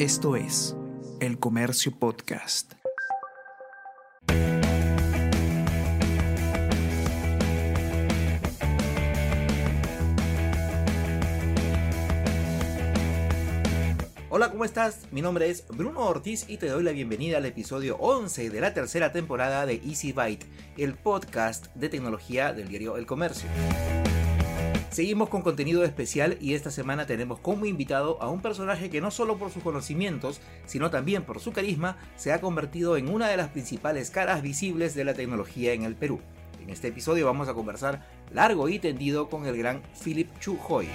Esto es El Comercio Podcast. Hola, ¿cómo estás? Mi nombre es Bruno Ortiz y te doy la bienvenida al episodio 11 de la tercera temporada de Easy Byte, el podcast de tecnología del diario El Comercio. Seguimos con contenido especial y esta semana tenemos como invitado a un personaje que no solo por sus conocimientos, sino también por su carisma, se ha convertido en una de las principales caras visibles de la tecnología en el Perú. En este episodio vamos a conversar largo y tendido con el gran Philip Chu Hoy.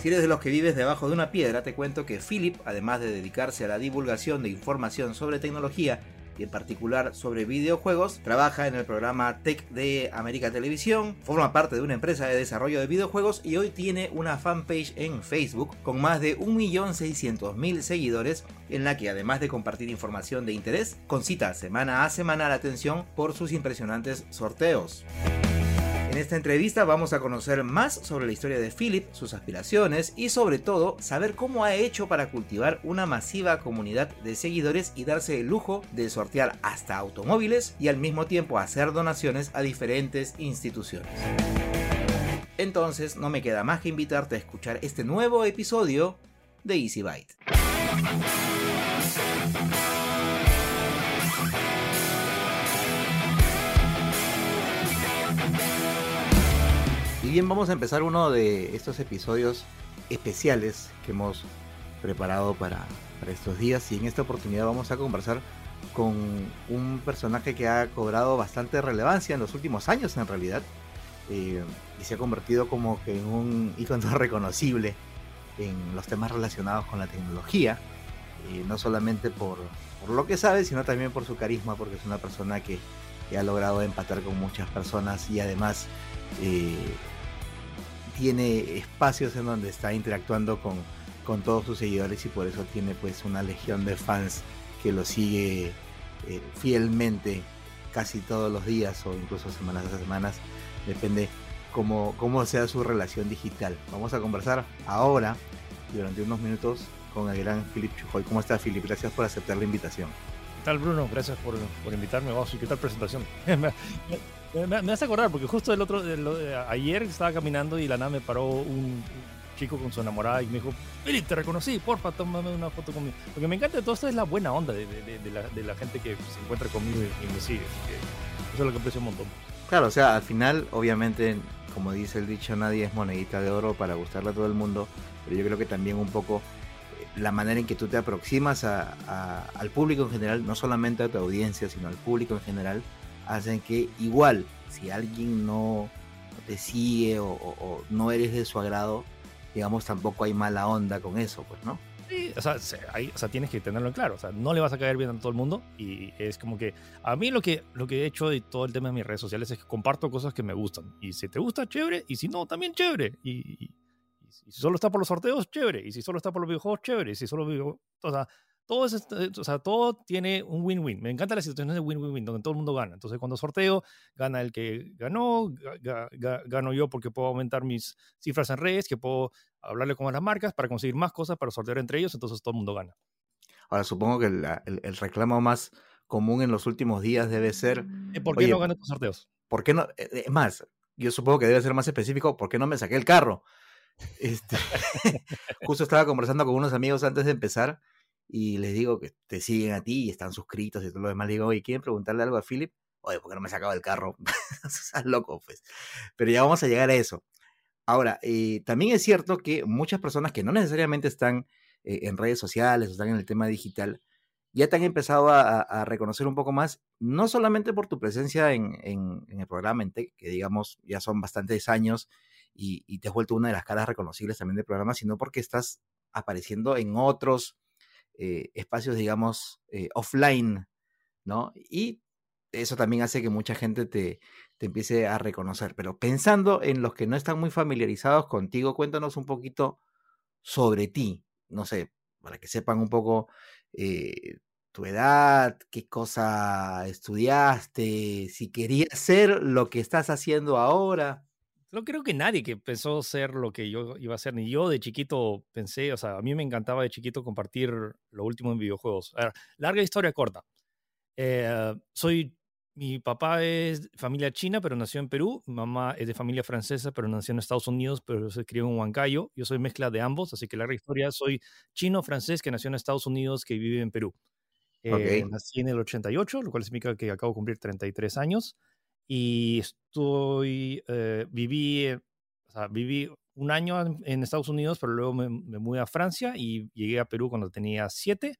Si eres de los que vives debajo de una piedra, te cuento que Philip, además de dedicarse a la divulgación de información sobre tecnología, y en particular sobre videojuegos. Trabaja en el programa Tech de América Televisión, forma parte de una empresa de desarrollo de videojuegos y hoy tiene una fanpage en Facebook con más de 1.600.000 seguidores en la que además de compartir información de interés, concita semana a semana la atención por sus impresionantes sorteos. En esta entrevista vamos a conocer más sobre la historia de Philip, sus aspiraciones y sobre todo saber cómo ha hecho para cultivar una masiva comunidad de seguidores y darse el lujo de sortear hasta automóviles y al mismo tiempo hacer donaciones a diferentes instituciones. Entonces no me queda más que invitarte a escuchar este nuevo episodio de Easy Byte. Y bien, vamos a empezar uno de estos episodios especiales que hemos preparado para, para estos días. Y en esta oportunidad vamos a conversar con un personaje que ha cobrado bastante relevancia en los últimos años en realidad. Eh, y se ha convertido como que en un icono reconocible en los temas relacionados con la tecnología. Eh, no solamente por, por, lo que sabe, sino también por su carisma, porque es una persona que, que ha logrado empatar con muchas personas y además eh, tiene espacios en donde está interactuando con, con, todos sus seguidores y por eso tiene pues una legión de fans que lo sigue eh, fielmente casi todos los días o incluso semanas a semanas, depende cómo, cómo sea su relación digital. Vamos a conversar ahora, durante unos minutos, con el gran Philip Chujoy. ¿Cómo está Philip? Gracias por aceptar la invitación. ¿Qué tal Bruno? Gracias por, por invitarme. Vamos, ¿qué tal presentación? Me, me, me, hace acordar porque justo el otro el, ayer estaba caminando y la nada me paró un chico con su enamorada y me dijo, Philip, te reconocí, porfa, tómame una foto conmigo. Lo que me encanta de todo esto es la buena onda de, de, de, la, de la, gente que se encuentra conmigo y, y me sigue. eso es lo que aprecio un montón. Claro, o sea, al final, obviamente, como dice el dicho, nadie es monedita de oro para gustarle a todo el mundo, pero yo creo que también un poco eh, la manera en que tú te aproximas a, a, al público en general, no solamente a tu audiencia, sino al público en general, hacen que igual, si alguien no te sigue o, o, o, no eres de su agrado, digamos, tampoco hay mala onda con eso, pues, ¿no? Sí, o sea, hay, o sea, tienes que tenerlo en claro, o sea, no le vas a caer bien a todo el mundo y es como que a mí lo que, lo que he hecho de todo el tema de mis redes sociales es que comparto cosas que me gustan y si te gusta, chévere, y si no, también chévere. Y, y, y si solo está por los sorteos, chévere, y si solo está por los videojuegos, chévere, y si solo, o sea, todo, es, o sea, todo tiene un win-win. Me encantan las situaciones de win-win-win, donde todo el mundo gana. Entonces, cuando sorteo, gana el que ganó, ga, ga, gano yo porque puedo aumentar mis cifras en redes, que puedo hablarle con las marcas para conseguir más cosas para sortear entre ellos, entonces todo el mundo gana. Ahora, supongo que el, el, el reclamo más común en los últimos días debe ser... ¿Por qué oye, no gané tus sorteos? ¿Por qué no? Es más, yo supongo que debe ser más específico, ¿por qué no me saqué el carro? Este, justo estaba conversando con unos amigos antes de empezar y les digo que te siguen a ti y están suscritos y todo lo demás. Le digo, oye, ¿quieren preguntarle algo a Philip? Oye, ¿por qué no me he sacado el carro? Estás loco, pues. Pero ya vamos a llegar a eso. Ahora, eh, también es cierto que muchas personas que no necesariamente están eh, en redes sociales o están en el tema digital, ya te han empezado a, reconocer un poco más, no solamente por tu presencia en, en, en el programa en Tech, que digamos ya son bastantes años y, y, te has vuelto una de las caras reconocibles también del programa, sino porque estás apareciendo en otros eh, espacios, digamos, eh, offline, ¿no? Y eso también hace que mucha gente te, te, empiece a reconocer. Pero pensando en los que no están muy familiarizados contigo, cuéntanos un poquito sobre ti, no sé, para que sepan un poco eh, tu edad, qué cosa estudiaste, si querías ser lo que estás haciendo ahora. No creo que nadie que pensó ser lo que yo iba a ser, ni yo de chiquito pensé, o sea, a mí me encantaba de chiquito compartir lo último en videojuegos. A ver, larga historia corta. Eh, soy, mi papá es familia china, pero nació en Perú. Mi mamá es de familia francesa, pero nació en Estados Unidos, pero se crió en Huancayo. Yo soy mezcla de ambos, así que larga historia, soy chino-francés que nació en Estados Unidos, que vive en Perú. Eh, nací en el 88, lo cual significa que acabo de cumplir 33 años y estoy, eh, viví, eh, o sea, viví un año en, Estados Unidos, pero luego me, me, mudé a Francia y llegué a Perú cuando tenía siete.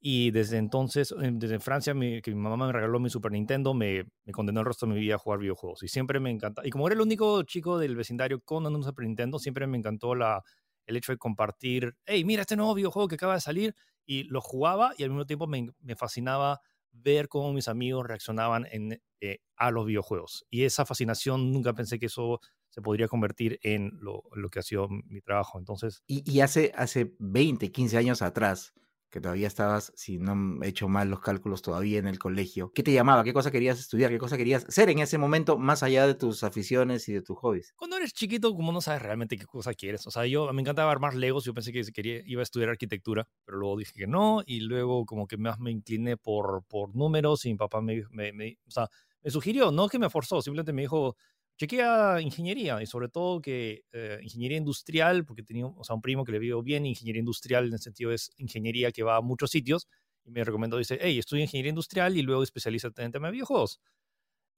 Y desde entonces, desde Francia, mi, que mi mamá me regaló mi Super Nintendo, me, me, condenó el resto de mi vida a jugar videojuegos. Y siempre me encanta. Y como era el único chico del vecindario con un Super Nintendo, siempre me encantó la, el hecho de compartir, hey, mira este nuevo videojuego que acaba de salir. Y lo jugaba y al mismo tiempo me, me fascinaba ver cómo mis amigos reaccionaban en, eh, a los videojuegos. Y esa fascinación, nunca pensé que eso se podría convertir en lo, que ha sido mi trabajo. Entonces... Y, y, hace, hace 20, 15 años atrás, que todavía estabas, si no he hecho mal los cálculos, todavía en el colegio. ¿Qué te llamaba? ¿Qué cosa querías estudiar? ¿Qué cosa querías ser en ese momento, más allá de tus aficiones y de tus hobbies? Cuando eres chiquito, como no sabes realmente qué cosa quieres. O sea, yo me encantaba armar legos, yo pensé que quería, iba a estudiar arquitectura, pero luego dije que no, y luego como que más me incliné por, por números y mi papá me, me, me, o sea, me sugirió, no que me forzó, simplemente me dijo, chequea ingeniería y sobre todo que eh, ingeniería industrial, porque tenía o sea, un primo que le vio bien, ingeniería industrial en el sentido es ingeniería que va a muchos sitios, y me recomendó, dice, hey, estudia ingeniería industrial y luego especialízate en tema de videojuegos.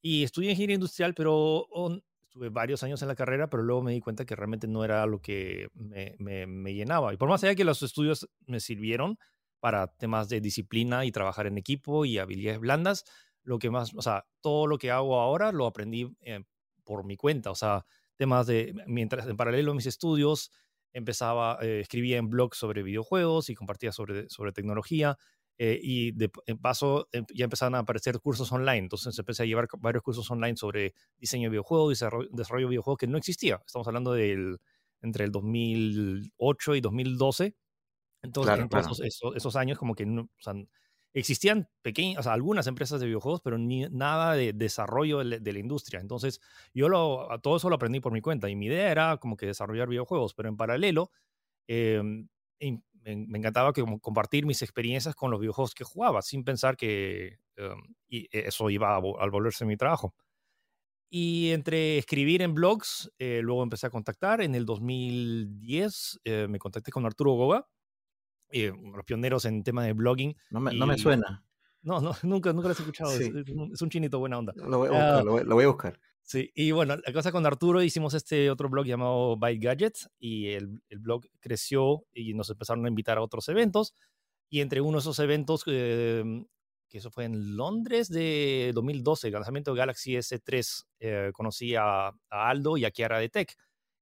Y estudié ingeniería industrial, pero estuve varios años en la carrera, pero luego me di cuenta que realmente no era lo que me, me, me llenaba. Y por más allá que los estudios me sirvieron para temas de disciplina y trabajar en equipo y habilidades blandas, lo que más, o sea, todo lo que hago ahora lo aprendí eh, por mi cuenta, o sea, temas de, mientras en paralelo a mis estudios, empezaba, eh, escribía en blogs sobre videojuegos y compartía sobre, sobre tecnología. Eh, y de paso em, ya empezaron a aparecer cursos online, entonces empecé a llevar varios cursos online sobre diseño de videojuegos, desarrollo, desarrollo de videojuegos que no existía. Estamos hablando del entre el 2008 y 2012. Entonces, claro, claro. Esos, esos, años como que no, o sea, existían pequeñas, o sea, algunas empresas de videojuegos, pero ni, nada de desarrollo de, la industria. Entonces, yo lo, todo eso lo aprendí por mi cuenta y mi idea era como que desarrollar videojuegos, pero en paralelo, eh, me, encantaba que, compartir mis experiencias con los videojuegos que jugaba, sin pensar que eh, y eso iba a, a, volverse mi trabajo. Y entre escribir en blogs, eh, luego empecé a contactar. En el 2010 eh, me contacté con Arturo Goga, eh, los pioneros en tema de blogging. No me, y... no me suena. No, no, nunca, nunca lo he escuchado. Sí. Es, es, un chinito buena onda. Lo voy, a buscar, uh, lo, voy, lo voy, a buscar. Sí, y bueno, la cosa con Arturo hicimos este otro blog llamado Byte Gadgets y el, el, blog creció y nos empezaron a invitar a otros eventos. Y entre uno de esos eventos, eh, que eso fue en Londres de 2012, el lanzamiento de Galaxy S3, eh, conocí a, a, Aldo y a Kiara de Tech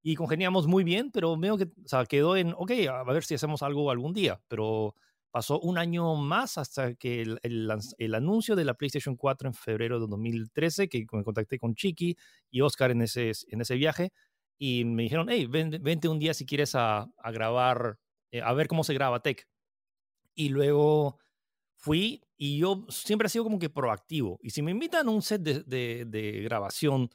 y congeniamos muy bien, pero veo que o sea, quedó en, ok, a ver si hacemos algo algún día, pero pasó un año más hasta que el, el, anuncio de la PlayStation 4 en febrero de 2013, que me contacté con Chiqui y Oscar en ese, en ese viaje, y me dijeron, hey, ven, vente un día si quieres a, grabar, eh, a ver cómo se graba Tech. Y luego fui y yo siempre he sido como que proactivo. Y si me invitan a un set de grabación,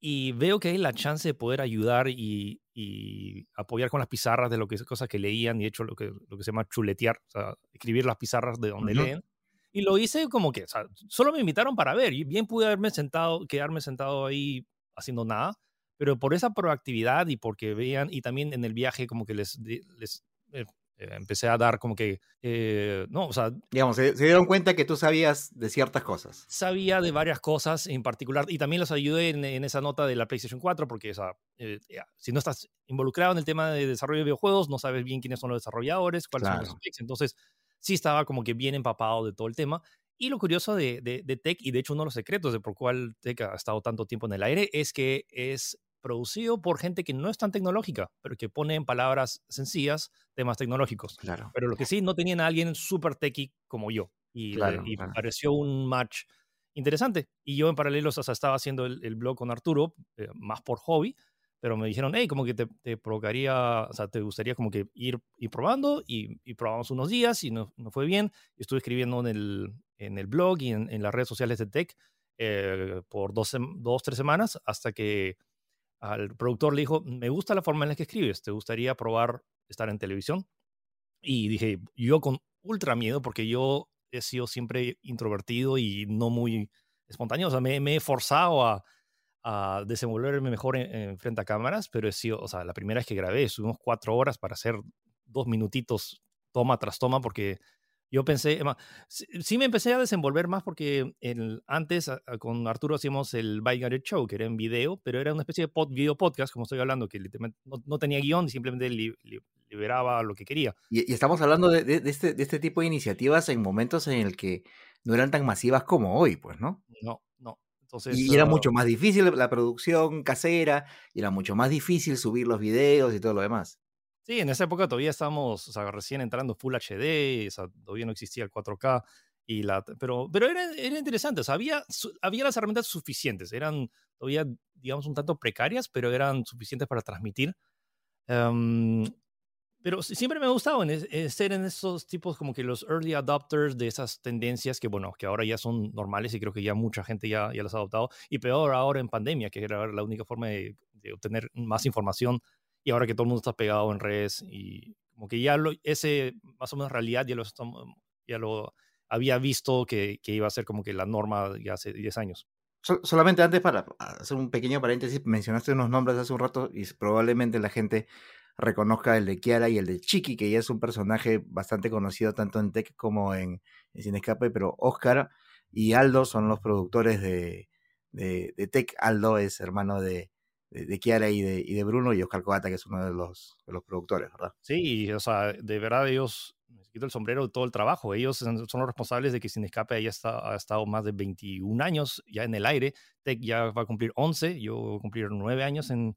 y veo que hay la chance de poder ayudar y, y, apoyar con las pizarras de lo que es cosas que leían y hecho lo que, lo que se llama chuletear, o sea, escribir las pizarras de donde uh -huh. leen. Y lo hice como que, o sea, solo me invitaron para ver y bien pude haberme sentado, quedarme sentado ahí haciendo nada, pero por esa proactividad y porque veían, y también en el viaje como que les, les eh, empecé a dar como que, eh, no, o sea... Digamos, se, se, dieron cuenta que tú sabías de ciertas cosas. Sabía de varias cosas en particular y también los ayudé en, en esa nota de la PlayStation 4 porque, o sea, eh, si no estás involucrado en el tema de desarrollo de videojuegos, no sabes bien quiénes son los desarrolladores, cuáles claro. son los specs, entonces sí estaba como que bien empapado de todo el tema. Y lo curioso de, de, de Tech, y de hecho uno de los secretos de por cuál Tech ha estado tanto tiempo en el aire, es que es producido por gente que no es tan tecnológica, pero que pone en palabras sencillas temas tecnológicos. Claro. Pero lo que sí, no tenían a alguien súper techy como yo. Y, claro, y claro. pareció un match interesante. Y yo en paralelo o sea, estaba haciendo el, el blog con Arturo, eh, más por hobby, pero me dijeron, hey, como que te, te, provocaría, o sea, te gustaría como que ir, ir probando y, y probamos unos días y no, no, fue bien. Estuve escribiendo en el, en el blog y en, en las redes sociales de Tech eh, por dos, dos, tres semanas hasta que al productor le dijo, me gusta la forma en la que escribes, ¿te gustaría probar estar en televisión? Y dije, yo con ultra miedo, porque yo he sido siempre introvertido y no muy espontáneo, o sea, me, he forzado a, a desenvolverme mejor en, frente a cámaras, pero he sido, o sea, la primera vez que grabé, estuvimos cuatro horas para hacer dos minutitos toma tras toma, porque yo pensé, sí, me empecé a desenvolver más porque el, antes con Arturo hacíamos el By Show, que era en video, pero era una especie de pod, video podcast, como estoy hablando, que no, no tenía guion y simplemente liberaba lo que quería. Y, estamos hablando de, de, este, de este tipo de iniciativas en momentos en el que no eran tan masivas como hoy, pues, ¿no? No, no. Entonces, y era mucho más difícil la producción casera, y era mucho más difícil subir los videos y todo lo demás. Sí, en esa época todavía estábamos, o sea, recién entrando Full HD, o sea, todavía no existía el 4K, y la, pero, pero era, era interesante, o sea, había, había las herramientas suficientes, eran todavía, digamos, un tanto precarias, pero eran suficientes para transmitir. Em, pero siempre me ha gustado en, ser en esos tipos como que los early adopters de esas tendencias que, bueno, que ahora ya son normales y creo que ya mucha gente ya, ya las ha adoptado. Y peor ahora en pandemia, que era la única forma de, de obtener más información y ahora que todo el mundo está pegado en redes y como que ya lo, ese más o menos realidad ya lo, ya lo había visto que, que, iba a ser como que la norma ya hace 10 años. solamente antes para hacer un pequeño paréntesis, mencionaste unos nombres hace un rato y probablemente la gente reconozca el de Kiara y el de Chiqui, que ya es un personaje bastante conocido tanto en Tech como en, en Sin Escape, pero Oscar y Aldo son los productores de, de, de Tech. Aldo es hermano de, de, Kiara y de, y de Bruno y Oscar Cogata, que es uno de los, de los productores, ¿verdad? Sí, o sea, de verdad ellos, me quito el sombrero de todo el trabajo, ellos son, los responsables de que Sin Escape haya ha estado más de 21 años ya en el aire, Tech ya va a cumplir 11, yo voy a cumplir 9 años en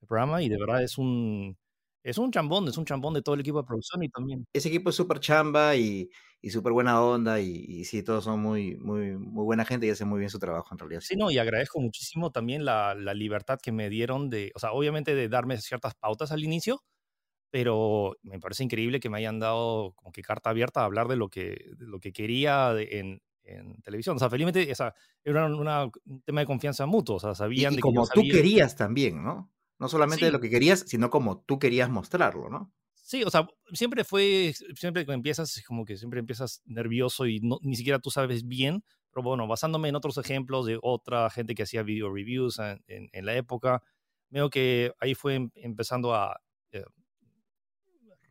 el programa y de verdad es un, es un chambón, es un chambón de todo el equipo de producción y también. Ese equipo es súper chamba y, y súper buena onda y, y, sí, todos son muy, muy, muy buena gente y hacen muy bien su trabajo en realidad. Sí, no, y agradezco muchísimo también la, la libertad que me dieron de, o sea, obviamente de darme ciertas pautas al inicio, pero me parece increíble que me hayan dado como que carta abierta a hablar de lo que, de lo que quería en, en televisión. O sea, felizmente o sea, era una, un tema de confianza mutuo, o sea, sabían y, de que como yo tú querías también, ¿no? No solamente de lo que querías, sino como tú querías mostrarlo, ¿no? Sí, o sea, siempre fue, siempre que empiezas, como que siempre empiezas nervioso y no, ni siquiera tú sabes bien, pero bueno, basándome en otros ejemplos de otra gente que hacía video reviews en, en, la época, veo que ahí fue em, empezando a, eh,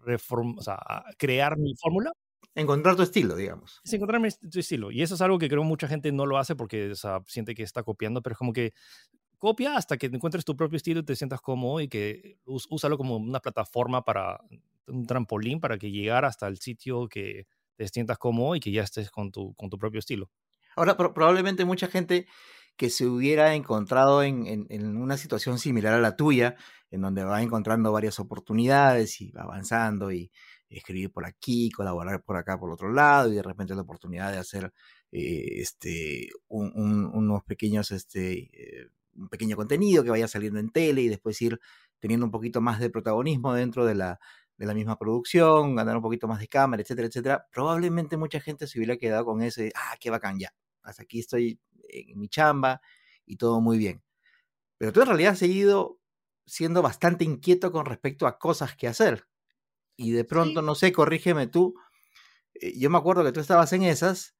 o sea, a crear mi fórmula. Encontrar tu estilo, digamos. Es encontrar tu estilo. Y eso es algo que creo mucha gente no lo hace porque o sea, siente que está copiando, pero es como que copia hasta que encuentres tu propio estilo y te sientas cómodo y que úsalo como una plataforma para un trampolín para que llegar hasta el sitio que te sientas cómodo y que ya estés con tu, con tu propio estilo. Ahora, probablemente mucha gente que se hubiera encontrado en, en, una situación similar a la tuya, en donde va encontrando varias oportunidades y va avanzando y escribir por aquí, colaborar por acá, por otro lado, y de repente la oportunidad de hacer eh, este, unos pequeños este, eh, un pequeño contenido que vaya saliendo en tele y después ir teniendo un poquito más de protagonismo dentro de la, de la misma producción, ganar un poquito más de cámara, etcétera, etcétera, probablemente mucha gente se hubiera quedado con ese, ah, qué bacán, ya, hasta aquí estoy en mi chamba y todo muy bien. Pero tú en realidad has seguido siendo bastante inquieto con respecto a cosas que hacer. Y de pronto, no sé, corrígeme tú, eh, yo me acuerdo que tú estabas en esas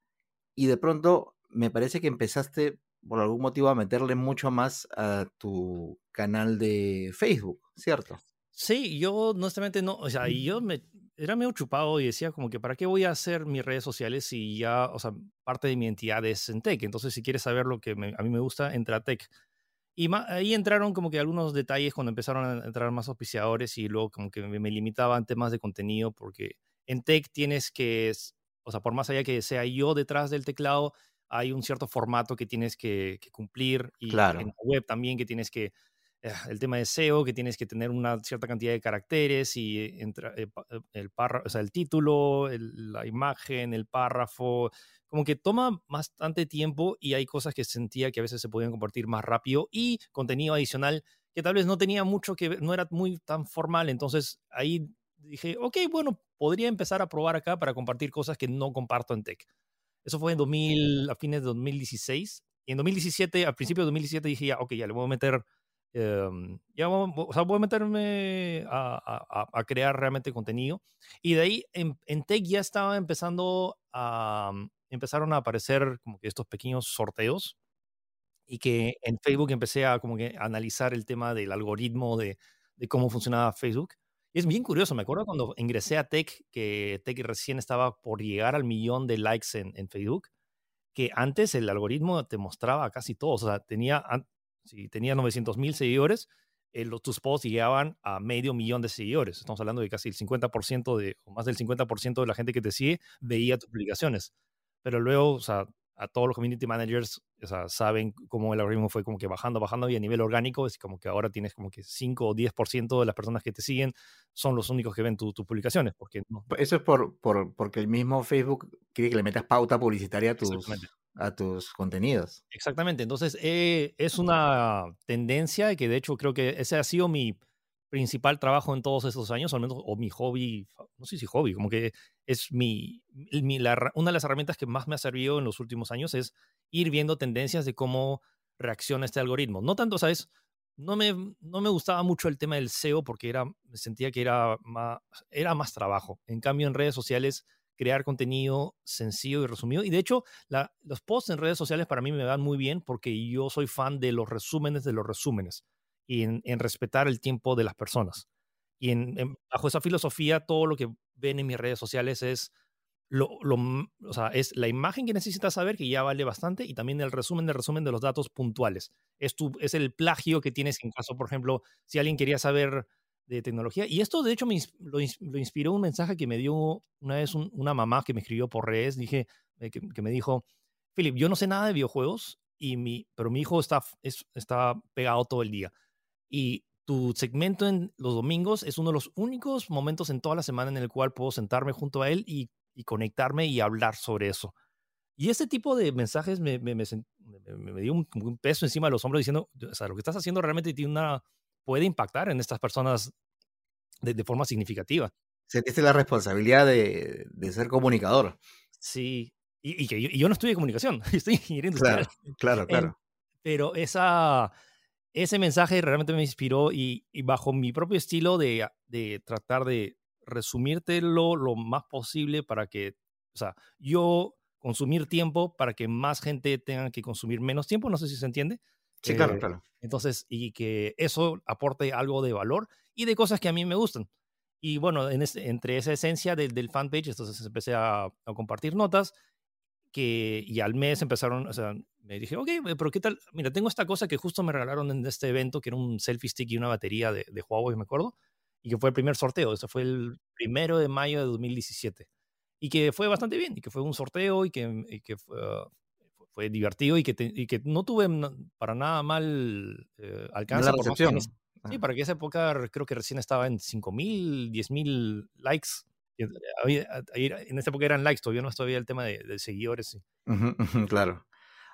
y de pronto me parece que empezaste por algún motivo a meterle mucho más a tu canal de Facebook, ¿cierto? Sí, yo honestamente no, o sea, yo me, era medio chupado y decía como que para qué voy a hacer mis redes sociales si ya, o sea, parte de mi identidad es en tech. Entonces, si quieres saber lo que a mí me gusta, entra a tech. Y ahí entraron como que algunos detalles cuando empezaron a entrar más auspiciadores y luego como que me, me limitaban temas de contenido porque en tech tienes que, o sea, por más allá que sea yo detrás del teclado, hay un cierto formato que tienes que, cumplir y en la web también que tienes que, el tema de SEO, que tienes que tener una cierta cantidad de caracteres y entra, eh, eh, el, o sea, el título, la imagen, el párrafo, como que toma bastante tiempo y hay cosas que sentía que a veces se podían compartir más rápido y contenido adicional que tal vez no tenía mucho que ver, no era muy tan formal, entonces ahí dije, ok, bueno, podría empezar a probar acá para compartir cosas que no comparto en Tech. Eso fue en 2000, a fines de 2016. Y en 2017, al principio de 2017 dije ya, ok, ya le voy a meter em, ya voy, o sea, voy a meterme a, a, crear realmente contenido. Y de ahí en, en, Tech ya estaba empezando a, empezaron a aparecer como que estos pequeños sorteos y que en Facebook empecé a como que analizar el tema del algoritmo de, de cómo funcionaba Facebook. Y es bien curioso, me acuerdo cuando ingresé a Tech, que Tech recién estaba por llegar al millón de likes en, en Facebook, que antes el algoritmo te mostraba casi todos, o sea, tenía, si tenía 900 mil seguidores, eh, los, tus posts llegaban a medio millón de seguidores. Estamos hablando de casi el 50% de, o más del 50% de la gente que te sigue veía tus publicaciones. Pero luego, o sea, a todos los community managers o sea, saben cómo el algoritmo fue como que bajando, bajando y a nivel orgánico es como que ahora tienes como que 5 o 10% de las personas que te siguen son los únicos que ven tus publicaciones. Porque Eso es por, por, porque el mismo Facebook quiere que le metas pauta publicitaria a tus, a tus contenidos. Exactamente, entonces eh, es una tendencia que de hecho creo que ese ha sido mi principal trabajo en todos estos años, al menos, o mi hobby, no sé si hobby, como que es mi, una de las herramientas que más me ha servido en los últimos años es ir viendo tendencias de cómo reacciona este algoritmo. No tanto, ¿sabes? No me, no me gustaba mucho el tema del SEO porque era, sentía que era era más trabajo. En cambio, en redes sociales, crear contenido sencillo y resumido. Y de hecho, los posts en redes sociales para mí me van muy bien porque yo soy fan de los resúmenes de los resúmenes y en, respetar el tiempo de las personas. Y en, bajo esa filosofía, todo lo que ven en mis redes sociales es, lo, o sea, es la imagen que necesitas saber, que ya vale bastante, y también el resumen de resumen de los datos puntuales. Es, tu, es el plagio que tienes en caso, por ejemplo, si alguien quería saber de tecnología. Y esto, de hecho, me, lo, inspiró un mensaje que me dio una vez una mamá que me escribió por redes, dije, eh, que, me dijo, Philip, yo no sé nada de videojuegos, y mi, pero mi hijo está, es, está pegado todo el día. Y tu segmento en los domingos es uno de los únicos momentos en toda la semana en el cual puedo sentarme junto a él y, conectarme y hablar sobre eso. Y ese tipo de mensajes me, me, me, dio un, peso encima de los hombros diciendo, o sea, lo que estás haciendo realmente tiene una, puede impactar en estas personas de, forma significativa. Sentiste la responsabilidad de, de ser comunicador. Sí, y, que yo, no estudié comunicación, estoy ingeniería industrial. Claro, claro, claro. pero esa, ese mensaje realmente me inspiró y, bajo mi propio estilo de, de tratar de resumírtelo lo más posible para que, o sea, yo consumir tiempo para que más gente tenga que consumir menos tiempo, no sé si se entiende. Sí, claro, eh, claro. Entonces, y que eso aporte algo de valor y de cosas que a mí me gustan. Y bueno, en entre esa esencia del, del fanpage, entonces empecé a, a, compartir notas que, y al mes empezaron, o sea, me dije, ok, pero ¿qué tal? Mira, tengo esta cosa que justo me regalaron en este evento, que era un selfie stick y una batería de, de Huawei, me acuerdo, y que fue el primer sorteo, eso fue el primero de mayo de 2017, y que fue bastante bien, y que fue un sorteo, y que, y que fue, fue, divertido, y que, y que no tuve para nada mal eh, alcance. La recepción. sí, para que esa época creo que recién estaba en 5.000, 10.000 likes en esa época eran likes, todavía no todavía el tema de, seguidores. claro.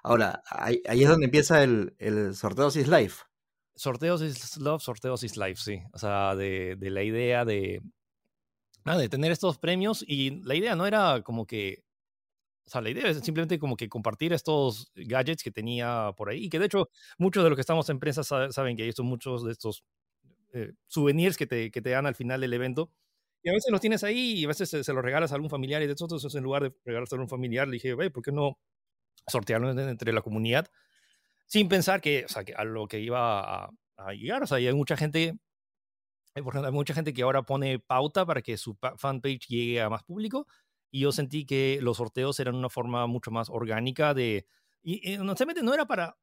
Ahora, ahí, es donde empieza el, el Sorteos is Life. Sorteos is Love, Sorteos is Life, sí. O sea, de, de la idea de, nada, de tener estos premios y la idea no era como que, o sea, la idea es simplemente como que compartir estos gadgets que tenía por ahí y que de hecho muchos de los que estamos en prensa saben que hay estos, muchos de estos eh, souvenirs que te, que te dan al final del evento y a veces los tienes ahí y a veces se, los regalas a algún familiar y de hecho en lugar de regalárselo a un familiar le dije, ¿por qué no sortearlo entre la comunidad? Sin pensar que, o sea, que a lo que iba a, llegar, o sea, hay mucha gente, hay mucha gente que ahora pone pauta para que su fanpage llegue a más público y yo sentí que los sorteos eran una forma mucho más orgánica de, y, y honestamente no era para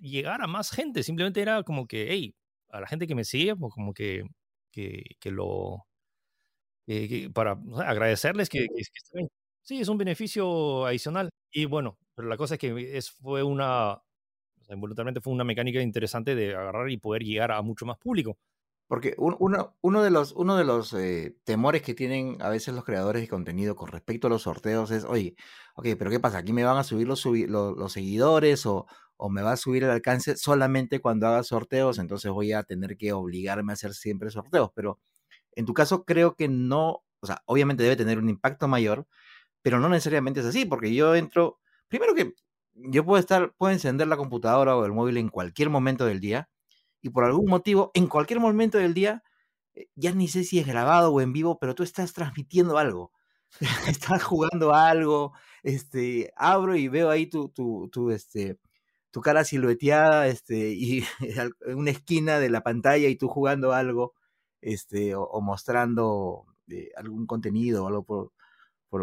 llegar a más gente, simplemente era como que, hey, a la gente que me sigue, pues como que, que, que lo, eh, para agradecerles que, que, Sí, es un beneficio adicional. Y bueno, pero la cosa es que es, fue una, involuntariamente fue una mecánica interesante de agarrar y poder llegar a mucho más público. Porque uno, de los, eh, temores que tienen a veces los creadores de contenido con respecto a los sorteos es, oye, ok, pero ¿qué pasa? ¿Aquí me van a subir los seguidores o, o, me va a subir el alcance solamente cuando haga sorteos? Entonces voy a tener que obligarme a hacer siempre sorteos. Pero en tu caso, creo que no, o sea, obviamente debe tener un impacto mayor, pero no necesariamente es así, porque yo entro, primero que yo puedo estar, puedo encender la computadora o el móvil en cualquier momento del día y por algún motivo, en cualquier momento del día, eh, ya ni sé si es grabado o en vivo, pero tú estás transmitiendo algo. estás jugando algo, este, abro y veo ahí tu, tu, tu, este, tu cara silueteada, este, y en una esquina de la pantalla y tú jugando algo, este, o, mostrando eh, algún contenido o algo por,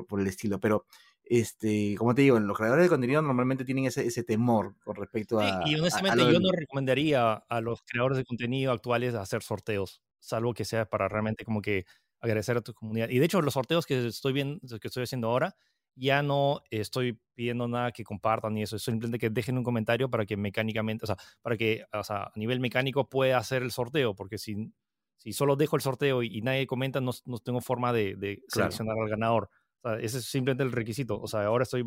por, el estilo. Pero, este, como te digo, los creadores de contenido normalmente tienen ese, ese temor con respecto a... y honestamente yo no recomendaría a los creadores de contenido actuales hacer sorteos, salvo que sea para realmente como que agradecer a tu comunidad. Y de hecho, los sorteos que estoy, viendo, que estoy haciendo ahora, ya no estoy pidiendo nada que compartan ni eso, es simplemente que dejen un comentario para que mecánicamente, o sea, para que o sea, a nivel mecánico pueda hacer el sorteo, porque si, si solo dejo el sorteo y, nadie comenta, no, no, tengo forma de, de seleccionar al ganador. O sea, ese es simplemente el requisito. O sea, ahora estoy...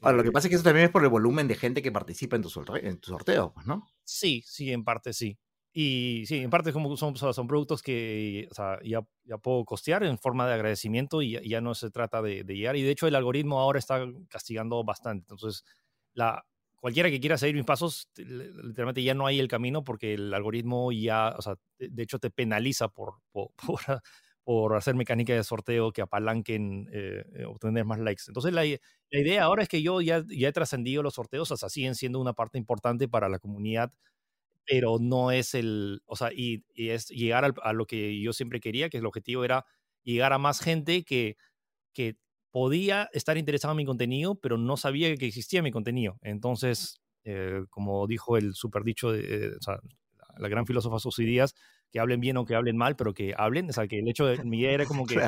Ahora, lo que pasa es que eso también es por el volumen de gente que participa en tu sorteo, en tu sorteo pues, ¿no? Sí, sí, en parte sí. Y sí, en parte como son, son productos que o sea, ya, ya, puedo costear en forma de agradecimiento y ya, no se trata de, llegar. Y de hecho el algoritmo ahora está castigando bastante. Entonces, la, cualquiera que quiera seguir mis pasos, literalmente ya no hay el camino porque el algoritmo ya, o sea, de, hecho te penaliza por, por, por, hacer mecánica de sorteo que apalanquen eh, eh, obtener más likes. Entonces, la, la, idea ahora es que yo ya, ya he trascendido los sorteos, o sea, siguen siendo una parte importante para la comunidad pero no es el, o sea, y, es llegar a lo que yo siempre quería, que el objetivo era llegar a más gente que, que podía estar interesado en mi contenido, pero no sabía que existía mi contenido. Entonces, eh, como dijo el super dicho, de, o sea, la gran filósofa Susy Díaz, que hablen bien o que hablen mal, pero que hablen, o sea, que el hecho de mi idea era como que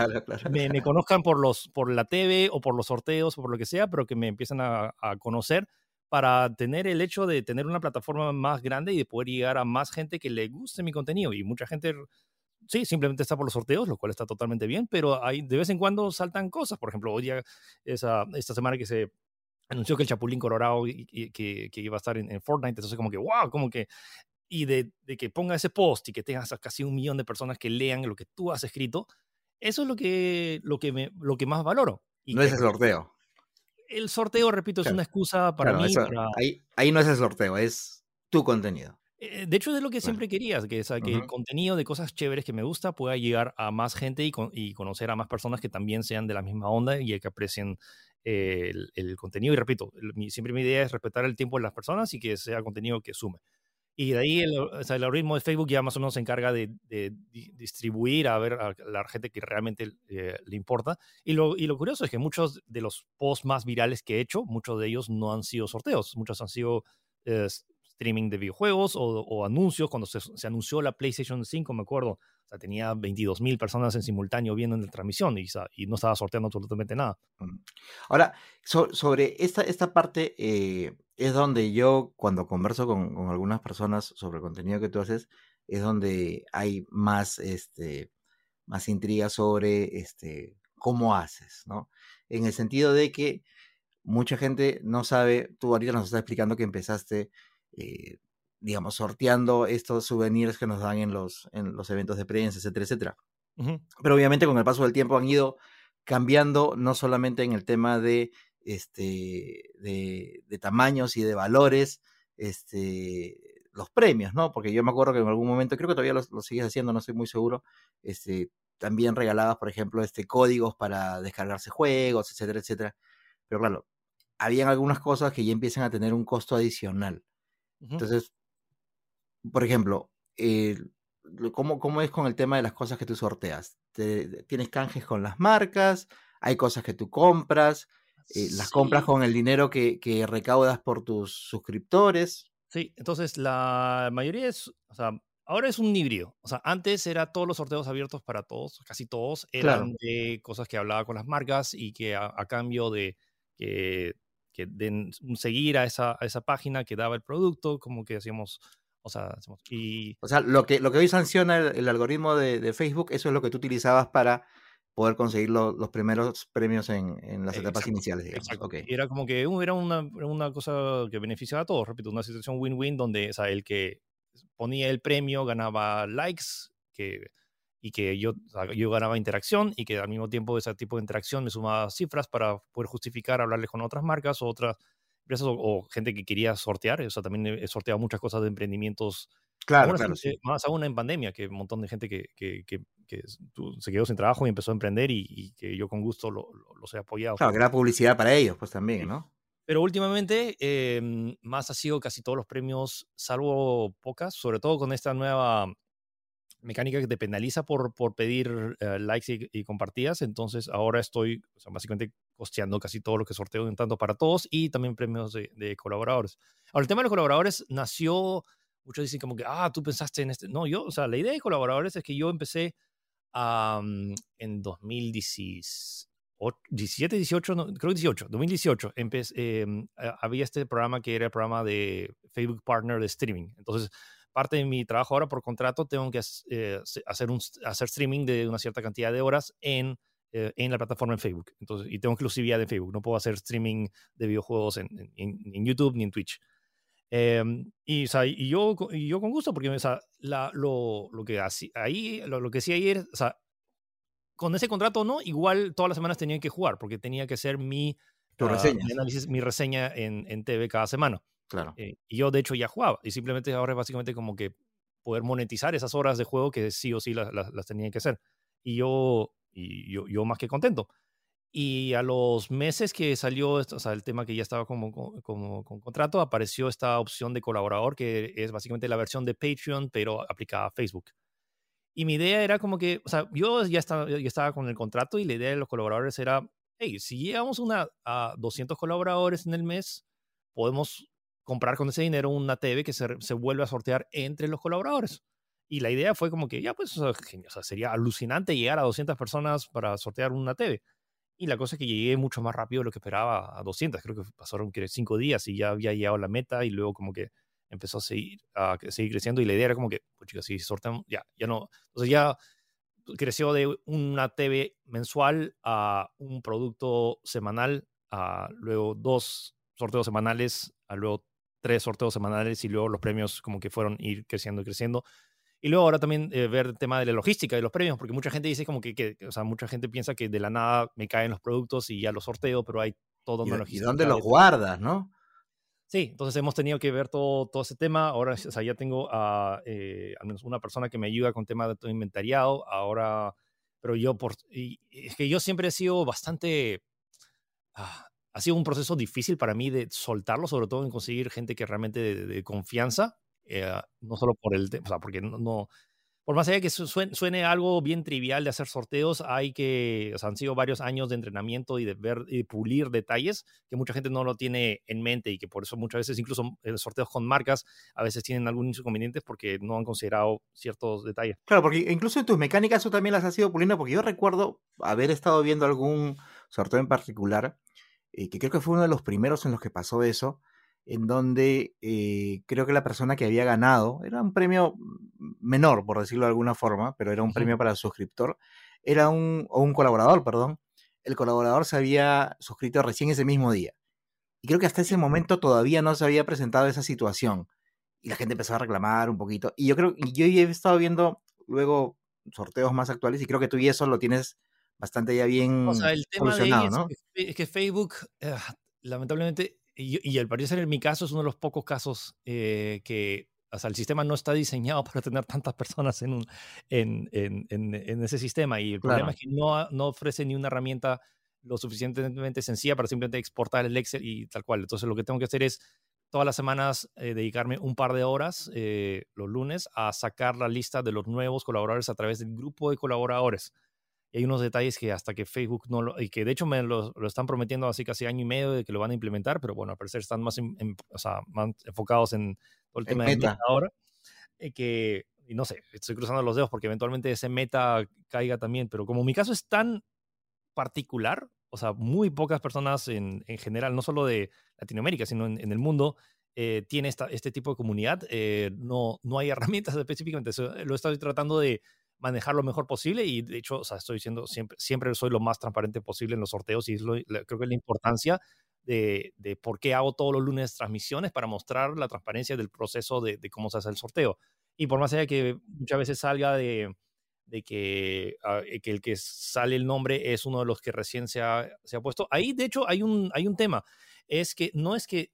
Me, me, conozcan por, los, por la TV o por los sorteos o por lo que sea, pero que me empiecen a, a conocer para tener el hecho de tener una plataforma más grande y de poder llegar a más gente que le guste mi contenido. Y mucha gente, sí, simplemente está por los sorteos, lo cual está totalmente bien, pero hay, de vez en cuando saltan cosas. Por ejemplo, hoy esa, esta semana que se anunció que el Chapulín Colorado que, que, iba a estar en, Fortnite, entonces como que, wow, como que y de, de, que ponga ese post y que tengas casi un millón de personas que lean lo que tú has escrito, eso es lo que, lo que, me, lo que más valoro. Y no es el sorteo el sorteo, repito, es una excusa para mí. Ahí, no es el sorteo, es tu contenido. Eh, de hecho, es lo que siempre querías, que, que el contenido de cosas chéveres que me gusta pueda llegar a más gente y, conocer a más personas que también sean de la misma onda y que aprecien el, contenido. Y repito, siempre mi idea es respetar el tiempo de las personas y que sea contenido que sume. Y de ahí el, algoritmo de Facebook ya más o menos se encarga de, distribuir a ver a la gente que realmente eh, le importa. Y lo, y lo curioso es que muchos de los posts más virales que he hecho, muchos de ellos no han sido sorteos, muchos han sido eh, streaming de videojuegos o, anuncios. Cuando se, anunció la PlayStation 5, me acuerdo, o sea, tenía 22 mil personas en simultáneo viendo en la transmisión y, no estaba sorteando absolutamente nada. Ahora, sobre esta, esta parte, eh, es donde yo, cuando converso con, con, algunas personas sobre el contenido que tú haces, es donde hay más, este, más intriga sobre este, cómo haces, ¿no? En el sentido de que mucha gente no sabe, tú ahorita nos estás explicando que empezaste, eh, digamos, sorteando estos souvenirs que nos dan en los, en los eventos de prensa, etcétera, etcétera. Pero obviamente con el paso del tiempo han ido cambiando, no solamente en el tema de este, de, tamaños y de valores, este, los premios, ¿no? Porque yo me acuerdo que en algún momento, creo que todavía lo, sigues haciendo, no estoy muy seguro, este, también regalabas, por ejemplo, este, códigos para descargarse juegos, etcétera, etcétera. Pero claro, habían algunas cosas que ya empiezan a tener un costo adicional. Entonces, por ejemplo, ¿cómo, ¿cómo, es con el tema de las cosas que tú sorteas? ¿Tienes canjes con las marcas? ¿Hay cosas que tú compras? Eh, las compras con el dinero que, que, recaudas por tus suscriptores. Sí, entonces la mayoría es, o sea, ahora es un híbrido. O sea, antes era todos los sorteos abiertos para todos, casi todos, eran de cosas que hablaba con las marcas y que a, cambio de que, que den seguir a esa, a esa página que daba el producto, como que hacíamos o sea, y... o sea lo, que, lo que hoy sanciona el, algoritmo de, de, Facebook, eso es lo que tú utilizabas para poder conseguir los primeros premios en, en las etapas iniciales. Exacto. Era como que uh, era una, una, cosa que beneficiaba a todos, repito, una situación win-win donde o sea, el que ponía el premio ganaba likes que, y que yo, yo ganaba interacción y que al mismo tiempo ese tipo de interacción me sumaba cifras para poder justificar hablarles con otras marcas o otras empresas o, gente que quería sortear. O sea, también he sorteado muchas cosas de emprendimientos Claro, claro. Más aún en pandemia, que un montón de gente que, que, que, se quedó sin trabajo y empezó a emprender y, que yo con gusto lo, los he apoyado. Claro, que era publicidad para ellos, pues también, ¿no? Pero últimamente, eh, más ha sido casi todos los premios, salvo pocas, sobre todo con esta nueva mecánica que te penaliza por, por pedir eh, likes y, compartidas. Entonces, ahora estoy básicamente costeando casi todo lo que sorteo en tanto para todos y también premios de, de colaboradores. Ahora, el tema de los colaboradores nació muchos dicen como que, ah, tú pensaste en este. No, yo, o sea, la idea de colaboradores es que yo empecé en 2017, 18, creo que 18, 2018, empecé, em, había este programa que era el programa de Facebook Partner de Streaming. Entonces, parte de mi trabajo ahora por contrato tengo que eh, hacer, un, hacer streaming de una cierta cantidad de horas en, eh, en la plataforma en Facebook. Entonces, y tengo exclusividad de Facebook. No puedo hacer streaming de videojuegos en, en YouTube ni en Twitch. Em, y, o sea, y, yo, y yo con gusto, porque o sea, la, lo, lo, que hacía ahí, lo, lo, que hacía ayer, o sea, con ese contrato no, igual todas las semanas tenía que jugar, porque tenía que hacer mi, reseña. mi análisis, mi reseña en, en TV cada semana. Claro. Eh, y yo, de hecho, ya jugaba. Y simplemente ahora es básicamente como que poder monetizar esas horas de juego que sí o sí las, las, las tenía que hacer. Y yo, y yo, yo más que contento. Y a los meses que salió o sea, el tema que ya estaba como, como, con contrato, apareció esta opción de colaborador, que es básicamente la versión de Patreon, pero aplicada a Facebook. Y mi idea era como que, o sea, yo ya estaba, ya estaba con el contrato y la idea de los colaboradores era, hey, si llegamos una, a 200 colaboradores en el mes, podemos comprar con ese dinero una TV que se, se vuelve a sortear entre los colaboradores. Y la idea fue como que, ya, pues, o sea, sería alucinante llegar a 200 personas para sortear una TV. Y la cosa es que llegué mucho más rápido de lo que esperaba a 200. Creo que pasaron que cinco días y ya había llegado a la meta y luego como que empezó a seguir, a seguir creciendo y la idea era como que, pues chicas, si sorteamos, ya, ya no. Entonces ya creció de una TV mensual a un producto semanal, a luego dos sorteos semanales, a luego tres sorteos semanales y luego los premios como que fueron ir creciendo y creciendo. Y luego ahora también eh, ver el tema de la logística de los premios, porque mucha gente dice como que, que, o sea, mucha gente piensa que de la nada me caen los productos y ya los sorteo, pero hay todo una logística. ¿Y dónde los guardas, no? Sí, entonces hemos tenido que ver todo, todo ese tema. Ahora, o sea, ya tengo a, eh, al menos una persona que me ayuda con tema de todo inventariado. Ahora, pero yo, por, y, es que yo siempre he sido bastante, ah, ha sido un proceso difícil para mí de soltarlo, sobre todo en conseguir gente que realmente de confianza, eh, no solo por el, o sea, porque no, por más allá de que suene, algo bien trivial de hacer sorteos, hay que, o sea, han sido varios años de entrenamiento y de ver y pulir detalles que mucha gente no lo tiene en mente y que por eso muchas veces, incluso en sorteos con marcas, a veces tienen algunos inconvenientes porque no han considerado ciertos detalles. Claro, porque incluso en tus mecánicas tú también las has ido puliendo, porque yo recuerdo haber estado viendo algún sorteo en particular, eh, que creo que fue uno de los primeros en los que pasó eso, en donde eh, creo que la persona que había ganado, era un premio menor, por decirlo de alguna forma, pero era un premio para el suscriptor, era un, o un colaborador, perdón, el colaborador se había suscrito recién ese mismo día. Y creo que hasta ese momento todavía no se había presentado esa situación. Y la gente empezó a reclamar un poquito. Y yo creo yo he estado viendo luego sorteos más actuales y creo que tú y eso lo tienes bastante ya bien o sea, el tema de ¿no? Es que, Facebook, eh, lamentablemente, y, el parecer en mi caso es uno de los pocos casos eh, que o sea, el sistema no está diseñado para tener tantas personas en, un, en, en, en, ese sistema y el problema es que no, no ofrece ni una herramienta lo suficientemente sencilla para simplemente exportar el Excel y tal cual. Entonces lo que tengo que hacer es todas las semanas eh, dedicarme un par de horas eh, los lunes a sacar la lista de los nuevos colaboradores a través del grupo de colaboradores hay unos detalles que hasta que Facebook no lo, y que de hecho me lo, lo, están prometiendo así casi año y medio de que lo van a implementar, pero bueno, al parecer están más, o sea, más enfocados en todo el tema de meta ahora, eh, que, y no sé, estoy cruzando los dedos porque eventualmente ese meta caiga también, pero como mi caso es tan particular, o sea, muy pocas personas en, en general, no solo de Latinoamérica, sino en, en el mundo, eh, tiene esta, este tipo de comunidad, eh, no, no hay herramientas específicamente, lo estoy tratando de manejar lo mejor posible y de hecho, estoy diciendo siempre, siempre soy lo más transparente posible en los sorteos y es lo, creo que la importancia de, de, por qué hago todos los lunes transmisiones para mostrar la transparencia del proceso de, cómo se hace el sorteo. Y por más allá que muchas veces salga de, de que, ah, eh, que, el que sale el nombre es uno de los que recién se ha, se ha puesto, ahí de hecho hay un, hay un tema, es que no es que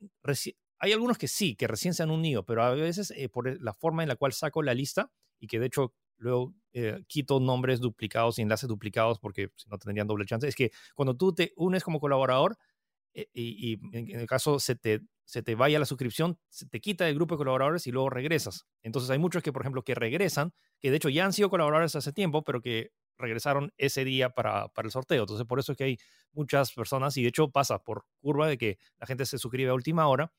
hay algunos que sí, que recién se han unido, pero a veces eh, por la forma en la cual saco la lista y que de hecho luego eh, quito nombres duplicados y enlaces duplicados porque si no tendrían doble chance, es que cuando tú te unes como colaborador eh, y, en el caso se te, se te vaya la suscripción, se te quita el grupo de colaboradores y luego regresas. Entonces hay muchos que, por ejemplo, que regresan, que de hecho ya han sido colaboradores hace tiempo, pero que regresaron ese día para, para el sorteo. Entonces por eso es que hay muchas personas y de hecho pasa por curva de que la gente se suscribe a última hora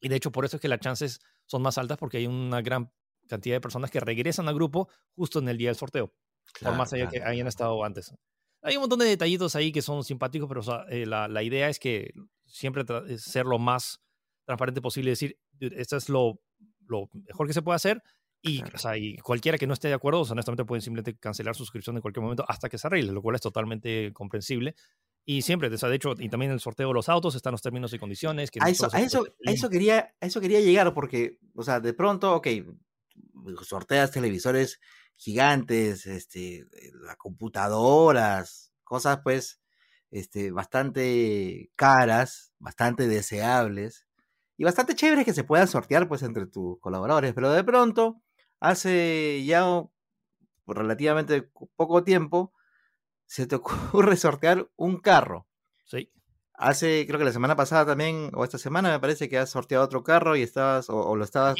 y de hecho por eso es que las chances son más altas porque hay una gran cantidad de personas que regresan al grupo justo en el día del sorteo, por más allá que hayan estado antes. Hay un montón de detallitos ahí que son simpáticos, pero eh, la, la, idea es que siempre ser lo más transparente posible, decir, esto es lo, lo mejor que se puede hacer y, o sea, y, cualquiera que no esté de acuerdo, honestamente pueden simplemente cancelar su suscripción en cualquier momento hasta que se arregle, lo cual es totalmente comprensible. Y siempre, o sea, de hecho, y también el sorteo de los autos están los términos y condiciones. Que a, eso, a, eso, a, eso quería, a eso quería llegar, porque, o sea, de pronto, ok, sorteas televisores gigantes, este, eh, las computadoras, cosas pues este, bastante caras, bastante deseables y bastante chéveres que se puedan sortear pues entre tus colaboradores, pero de pronto, hace ya relativamente poco tiempo, se te ocurre sortear un carro. Sí. Hace, creo que la semana pasada también, o esta semana me parece que has sorteado otro carro y estabas, o, lo estabas,